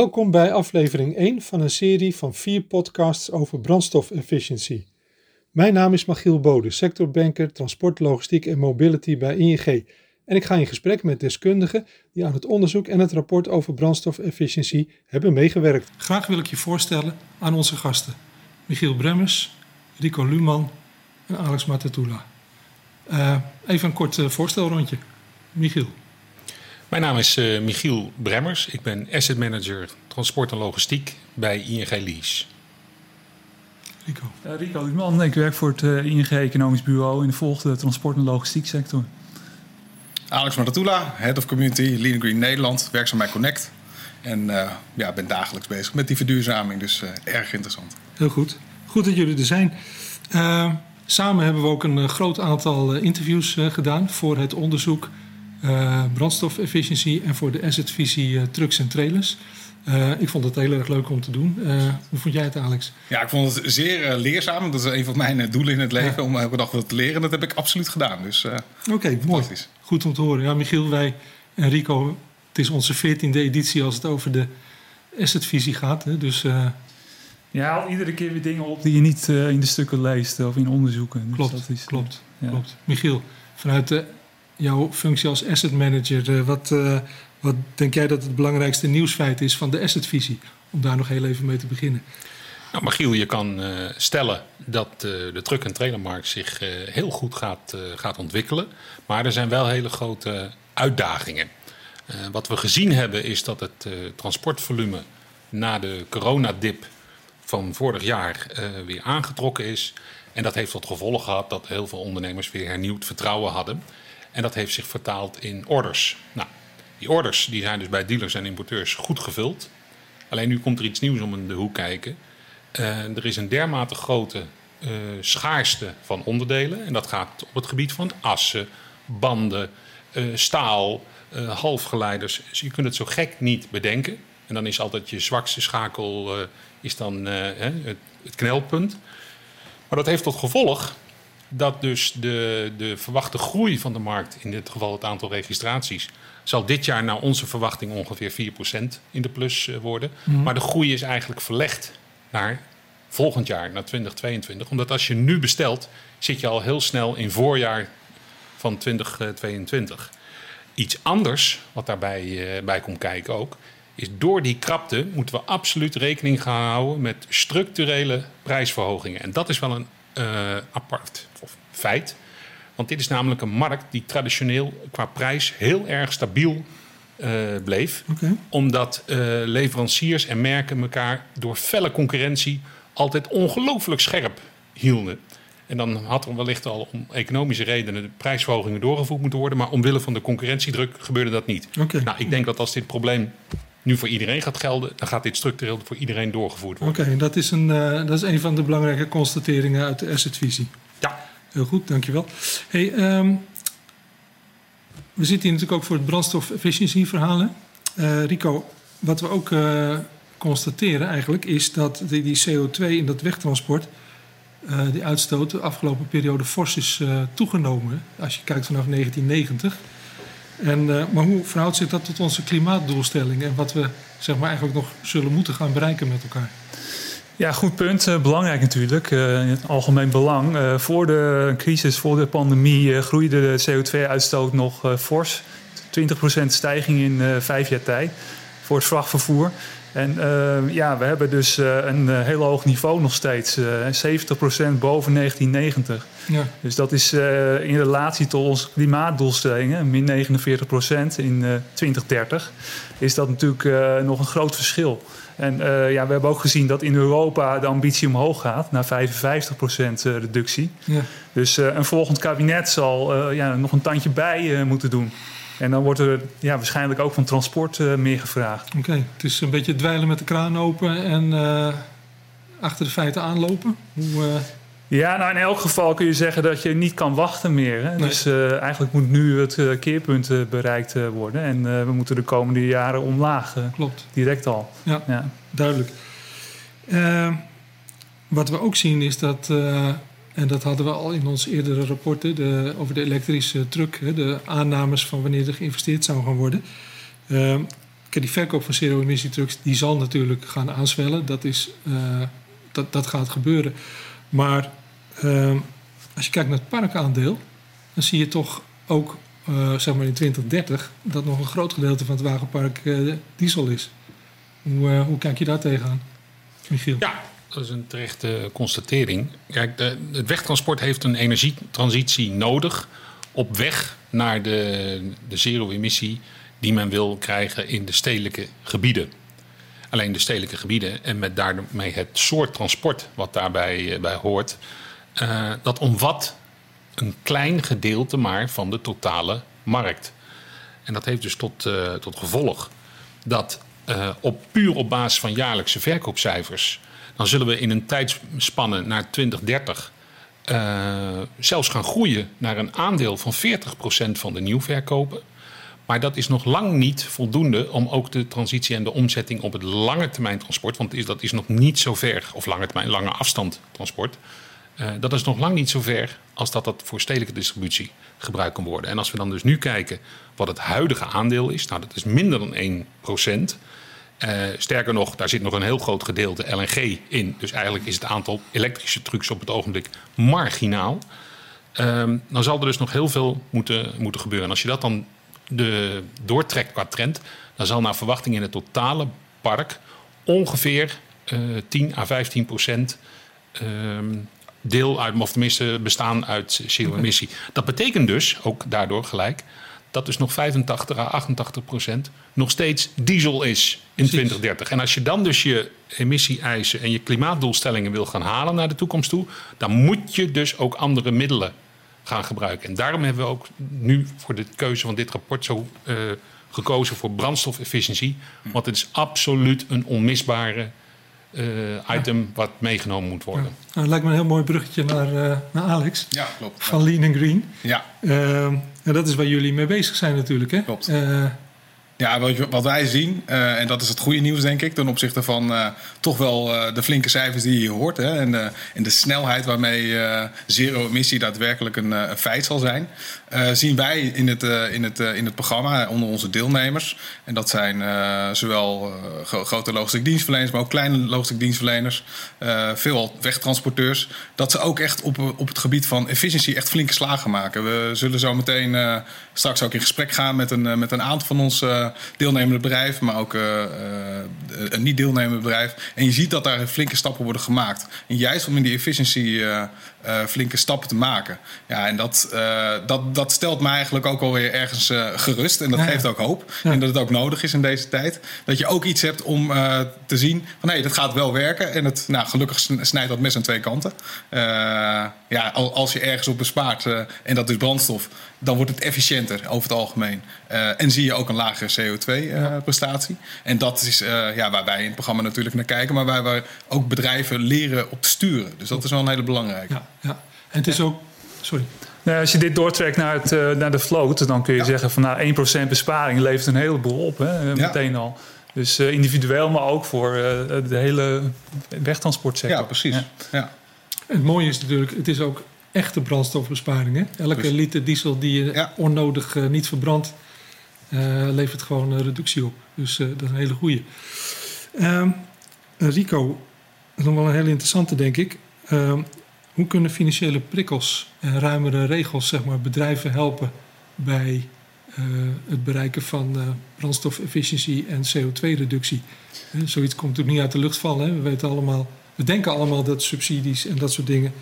Welkom bij aflevering 1 van een serie van vier podcasts over brandstofefficiëntie. Mijn naam is Machiel Bode, sectorbanker transport, logistiek en mobility bij ING. En ik ga in gesprek met deskundigen die aan het onderzoek en het rapport over brandstofefficiëntie hebben meegewerkt. Graag wil ik je voorstellen aan onze gasten. Michiel Bremmers, Rico Luman en Alex Matatula. Uh, even een kort uh, voorstelrondje. Michiel. Mijn naam is uh, Michiel Bremmers. Ik ben asset manager transport en logistiek bij ING Lease. Rico. Uh, Rico Luman, ik werk voor het uh, ING Economisch Bureau in de volgende transport- en logistiek sector. Alex Matatula, Head of Community Lean Green Nederland, werkzaam bij Connect. En uh, ja, ben dagelijks bezig met die verduurzaming, dus erg interessant. Heel goed. Goed dat jullie er zijn. samen hebben we ook een groot aantal interviews gedaan voor het onderzoek brandstofefficiëntie en voor de assetvisie uh, trucks en trailers. Uh, ik vond het heel erg leuk om te doen. hoe vond jij het, Alex? Ja, ik vond het zeer leerzaam. Dat is een van mijn doelen in het leven, ja. om elke dag wat te leren. Dat heb ik absoluut gedaan. Dus, Oké, okay, mooi. Goed om te horen. Ja, Michiel, wij en Rico, het is onze veertiende editie als het over de assetvisie gaat. Hè? Dus... Je haalt iedere keer weer dingen op die je niet in de stukken leest of in onderzoeken. Dus klopt, dat is, klopt, ja. klopt. Michiel, vanuit de jouw functie als asset manager. Uh, wat, uh, wat denk jij dat het belangrijkste nieuwsfeit is van de assetvisie? Om daar nog heel even mee te beginnen. Nou, Magiel, je kan uh, stellen dat de truck- en trailermarkt zich heel goed gaat, gaat ontwikkelen. Maar er zijn wel hele grote uitdagingen. wat we gezien hebben is dat het transportvolume na de coronadip van vorig jaar weer aangetrokken is. En dat heeft tot gevolg gehad dat heel veel ondernemers weer hernieuwd vertrouwen hadden. En dat heeft zich vertaald in orders. Nou, die orders die zijn dus bij dealers en importeurs goed gevuld. Alleen nu komt er iets nieuws om in de hoek kijken. Uh, er is een dermate grote uh, schaarste van onderdelen. En dat gaat op het gebied van assen, banden, uh, staal, halfgeleiders. Dus je kunt het zo gek niet bedenken. En dan is altijd je zwakste schakel is dan, het knelpunt. Maar dat heeft tot gevolg dat dus de, de verwachte groei van de markt, in dit geval het aantal registraties, zal dit jaar naar onze verwachting ongeveer 4% in de plus eh, worden. Mm. Maar de groei is eigenlijk verlegd naar volgend jaar, naar 2022. Omdat als je nu bestelt, zit je al heel snel in voorjaar van 2022. Iets anders, wat daarbij uh, bij komt kijken ook, is door die krapte moeten we absoluut rekening gaan houden met structurele prijsverhogingen. En dat is wel een uh, apart feit. Want dit is namelijk een markt die traditioneel qua prijs heel erg stabiel uh, bleef. Okay. Omdat uh, leveranciers en merken elkaar door felle concurrentie altijd ongelooflijk scherp hielden. En dan had er wellicht al om economische redenen de prijsverhogingen doorgevoerd moeten worden. Maar omwille van de concurrentiedruk gebeurde dat niet. Okay. Nou, ik denk dat als dit probleem nu voor iedereen gaat gelden, dan gaat dit structureel voor iedereen doorgevoerd worden. Oké, okay, dat, is een, uh, dat is een van de belangrijke constateringen uit de assetvisie. Ja. Heel goed, dankjewel. Hey, um, we zitten hier natuurlijk ook voor het brandstofefficiëntieverhaal. Uh, Rico, wat we ook uh, constateren eigenlijk is dat die, die CO2 in dat wegtransport, uh, die uitstoot, de afgelopen periode fors is toegenomen. Als je kijkt vanaf 1990. En, maar hoe verhoudt zich dat tot onze klimaatdoelstellingen en wat we zeg maar, eigenlijk nog zullen moeten gaan bereiken met elkaar? Ja, goed punt. Uh, belangrijk natuurlijk. Uh, in het algemeen belang. Voor de crisis, voor de pandemie, groeide de CO2-uitstoot nog fors. 20% stijging in vijf jaar tijd voor het vrachtvervoer. En ja, we hebben dus een heel hoog niveau nog steeds. 70% boven 1990. Ja. Dus dat is in relatie tot onze klimaatdoelstellingen, min 49% in 2030, is dat natuurlijk nog een groot verschil. En ja, we hebben ook gezien dat in Europa de ambitie omhoog gaat naar 55% eh, reductie. Ja. Dus een volgend kabinet zal ja, nog een tandje bij moeten doen. En dan wordt er ja, waarschijnlijk ook van transport meer gevraagd. Oké, okay. het is een beetje dweilen met de kraan open en achter de feiten aanlopen. Hoe, ja, nou in elk geval kun je zeggen dat je niet kan wachten meer. Hè? Nee. Dus eigenlijk moet nu het keerpunt bereikt worden. En we moeten de komende jaren omlaag. Klopt. Direct al. Ja, ja. duidelijk. Wat we ook zien is dat, en dat hadden we al in ons eerdere rapporten de, over de elektrische truck, hè, de aannames van wanneer er geïnvesteerd zou gaan worden. Ehm, kijk, die verkoop van zero-emissietrucks die zal natuurlijk gaan aanswellen. Dat, is, uh, dat, dat gaat gebeuren. Maar uh, als je kijkt naar het parkaandeel, dan zie je toch ook uh, zeg maar in 2030 dat nog een groot gedeelte van het wagenpark diesel is. Hoe, hoe kijk je daar tegenaan, Michiel? Ja, dat is een terechte constatering. Kijk, de, het wegtransport heeft een energietransitie nodig op weg naar de, de zero-emissie die men wil krijgen in de stedelijke gebieden. Alleen de stedelijke gebieden en met daarmee het soort transport wat daarbij uh, bij hoort, uh, dat omvat een klein gedeelte maar van de totale markt. En dat heeft dus tot, uh, tot gevolg dat op puur op basis van jaarlijkse verkoopcijfers, dan zullen we in een tijdspanne naar 2030 zelfs gaan groeien naar een aandeel van 40% van de nieuwverkopen. Maar dat is nog lang niet voldoende om ook de transitie en de omzetting op het lange termijn transport, want dat is nog niet zo ver, of lange termijn, lange afstand transport. Uh, dat is nog lang niet zo ver als dat dat voor stedelijke distributie gebruikt kan worden. En als we dan dus nu kijken wat het huidige aandeel is, nou dat is minder dan 1 procent. Uh, sterker nog, daar zit nog een heel groot gedeelte LNG in. Dus eigenlijk is het aantal elektrische trucks op het ogenblik marginaal. Uh, dan zal er dus nog heel veel moeten, moeten gebeuren. En als je dat dan de doortrekt qua trend, dan zal naar verwachting in het totale park ongeveer uh, 10 à 15 procent uh, deel uit, of tenminste bestaan uit zero-emissie. Dat betekent dus ook daardoor gelijk dat dus nog 85 à 88 procent nog steeds diesel is in Precies. 2030. En als je dan dus je emissie-eisen en je klimaatdoelstellingen wil gaan halen naar de toekomst toe, dan moet je dus ook andere middelen gaan gebruiken. En daarom hebben we ook nu voor de keuze van dit rapport zo uh, gekozen voor brandstofefficiëntie. Want het is absoluut een onmisbare uh, item ja. wat meegenomen moet worden. Ja. Nou, lijkt me een heel mooi bruggetje naar, uh, naar Alex. Ja, klopt. Van Lean and Green. Ja. en dat is waar jullie mee bezig zijn natuurlijk. Hè? Klopt. Ja, wat, wij zien, uh, en dat is het goede nieuws denk ik, ten opzichte van uh, toch wel uh, de flinke cijfers die je hoort. Hè, en, en de snelheid waarmee zero emissie daadwerkelijk een, een feit zal zijn. zien wij in het, in, het, in het programma onder onze deelnemers. En dat zijn zowel grote logistiek dienstverleners, maar ook kleine logistiek dienstverleners. veel wegtransporteurs. Dat ze ook echt op, op het gebied van efficiëntie echt flinke slagen maken. We zullen zo meteen straks ook in gesprek gaan met een, met een aantal van onze deelnemende bedrijf, maar ook uh, een niet deelnemend bedrijf. En je ziet dat daar flinke stappen worden gemaakt. En juist om in die efficiëntie uh, flinke stappen te maken. Ja, en dat, dat, dat stelt mij eigenlijk ook alweer ergens gerust. En dat ja. geeft ook hoop. Ja. En dat het ook nodig is in deze tijd. Dat je ook iets hebt om te zien van hé, hey, dat gaat wel werken. En het, nou, gelukkig snijdt dat mes aan twee kanten. ja, als je ergens op bespaart en dat is brandstof, dan wordt het efficiënter over het algemeen. en zie je ook een lagere CO2-prestatie. Uh, en dat is uh, ja, waar wij in het programma natuurlijk naar kijken, maar waar we ook bedrijven leren op te sturen. Dus dat is wel een hele belangrijke. Ja, ja. en het is ook. Sorry. Nou, als je dit doortrekt naar, het, uh, naar de float, dan kun je ja. zeggen van nou 1% besparing levert een heleboel op, hè, meteen al. Dus individueel, maar ook voor de hele wegtransportsector. Ja, precies. Ja. Het mooie is natuurlijk, het is ook echte brandstofbesparingen. Elke precies. liter diesel die je onnodig niet verbrandt, levert gewoon een reductie op. Dus uh, dat is een hele goede. Uh, Rico, nog wel een hele interessante, denk ik. Ehm, hoe kunnen financiële prikkels en ruimere regels zeg maar, bedrijven helpen bij eh, het bereiken van brandstofefficiëntie en CO2-reductie? zoiets komt natuurlijk niet uit de lucht vallen. Hè? We weten allemaal, we denken allemaal dat subsidies en dat soort dingen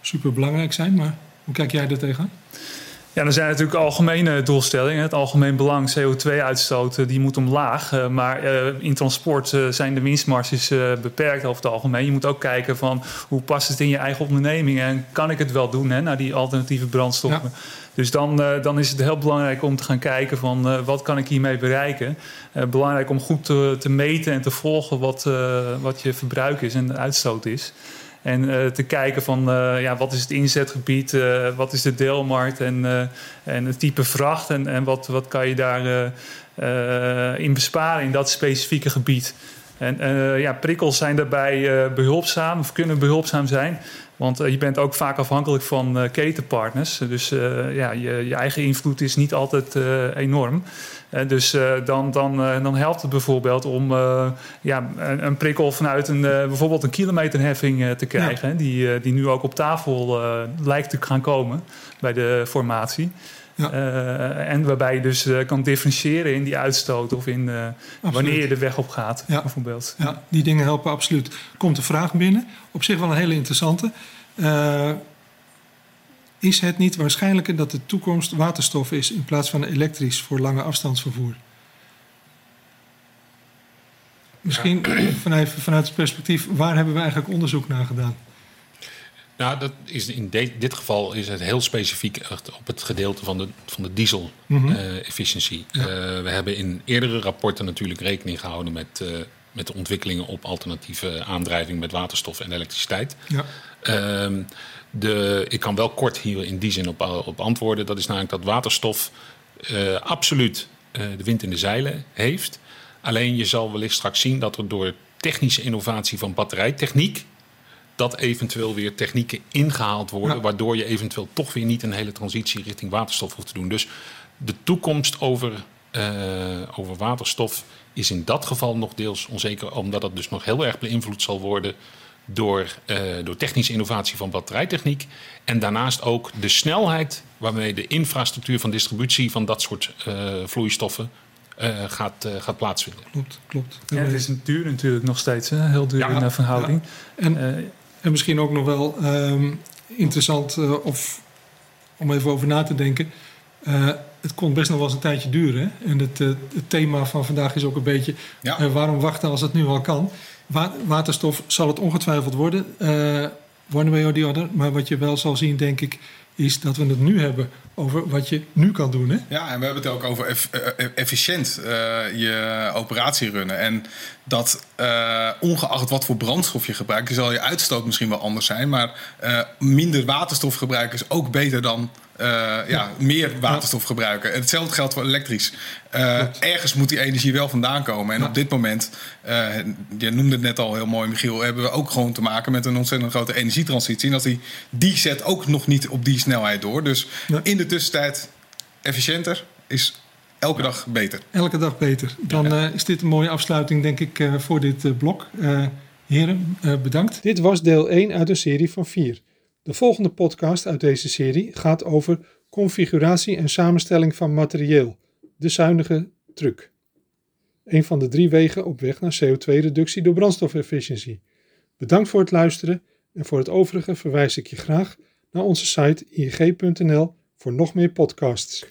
super belangrijk zijn, maar hoe kijk jij daar tegenaan? Ja, er zijn natuurlijk algemene doelstellingen. Het algemeen belang CO2-uitstoot die moet omlaag. Maar in transport zijn de winstmarges beperkt over het algemeen. Je moet ook kijken van hoe past het in je eigen onderneming en kan ik het wel doen hè, naar die alternatieve brandstoffen. Ja. Dus dan, dan is het heel belangrijk om te gaan kijken van wat kan ik hiermee bereiken. belangrijk om goed te, te meten en te volgen wat, wat je verbruik is en de uitstoot is. En uh, te kijken van uh, ja, wat is het inzetgebied, uh, wat is de deelmarkt en, en het type vracht en, en wat, wat kan je daar in besparen in dat specifieke gebied. En ja, prikkels zijn daarbij behulpzaam of kunnen behulpzaam zijn. Want je bent ook vaak afhankelijk van ketenpartners. Dus ja, je, je, eigen invloed is niet altijd enorm. dus dan, dan, dan helpt het bijvoorbeeld om ja, een, een, prikkel vanuit een, bijvoorbeeld een kilometerheffing te krijgen. Die, die nu ook op tafel lijkt te gaan komen bij de formatie. Ja. Uh, en waarbij je dus uh, kan differentiëren in die uitstoot of in uh, wanneer je de weg op gaat, ja. bijvoorbeeld. Ja, die dingen helpen absoluut. Komt de vraag binnen, op zich wel een hele interessante. is het niet waarschijnlijker dat de toekomst waterstof is in plaats van elektrisch voor lange afstandsvervoer? Misschien vanuit, vanuit het perspectief, waar hebben we eigenlijk onderzoek naar gedaan? Nou, dat is in dit geval is het heel specifiek op het gedeelte van de, van de diesel-efficiëntie. Mhm. Eh, we hebben in eerdere rapporten natuurlijk rekening gehouden met, uh, met de ontwikkelingen op alternatieve aandrijving met waterstof en elektriciteit. Ja. Uh, de, ik kan wel kort hier in die zin op, op antwoorden. Dat is namelijk dat waterstof absoluut de wind in de zeilen heeft. Alleen je zal wellicht straks zien dat er door technische innovatie van batterijtechniek dat eventueel weer technieken ingehaald worden, waardoor je eventueel toch weer niet een hele transitie richting waterstof hoeft te doen. Dus de toekomst over, uh, over waterstof is in dat geval nog deels onzeker, omdat het dus nog heel erg beïnvloed zal worden door, uh, door technische innovatie van batterijtechniek. En daarnaast ook de snelheid waarmee de infrastructuur van distributie van dat soort uh, vloeistoffen uh, gaat, uh, gaat plaatsvinden. Klopt, klopt. Ja, het is duur natuurlijk nog steeds, hè? heel duur ja, in verhouding. Ja. En, en misschien ook nog wel um, interessant uh, of, om even over na te denken. Uh, het kon best nog wel eens een tijdje duren. Hè? En het, uh, het, thema van vandaag is ook een beetje ja. waarom wachten als het nu al kan. Wa waterstof zal het ongetwijfeld worden, one way or the other. Maar wat je wel zal zien, denk ik, is dat we het nu hebben over wat je nu kan doen. Hè? Ja, en we hebben het ook over eff efficiënt uh, je operatie runnen. En dat ongeacht wat voor brandstof je gebruikt, zal je uitstoot misschien wel anders zijn. Maar minder waterstof gebruiken is ook beter dan uh, ja. ja. meer waterstof gebruiken. Hetzelfde geldt voor elektrisch. Uh, ergens moet die energie wel vandaan komen. En ja. op dit moment, uh, je noemde het net al heel mooi, Michiel, hebben we ook gewoon te maken met een ontzettend grote energietransitie. En als die, die zet ook nog niet op die snelheid door. Dus ja. in de tussentijd efficiënter is elke dag beter. Elke dag beter. Dan is dit een mooie afsluiting, denk ik, voor dit blok. heren, bedankt. Dit was deel 1 uit een serie van 4. De volgende podcast uit deze serie gaat over configuratie en samenstelling van materieel, de zuinige truck. Een van de drie wegen op weg naar CO2-reductie door brandstofefficiëntie. Bedankt voor het luisteren en voor het overige verwijs ik je graag naar onze site ing.nl voor nog meer podcasts.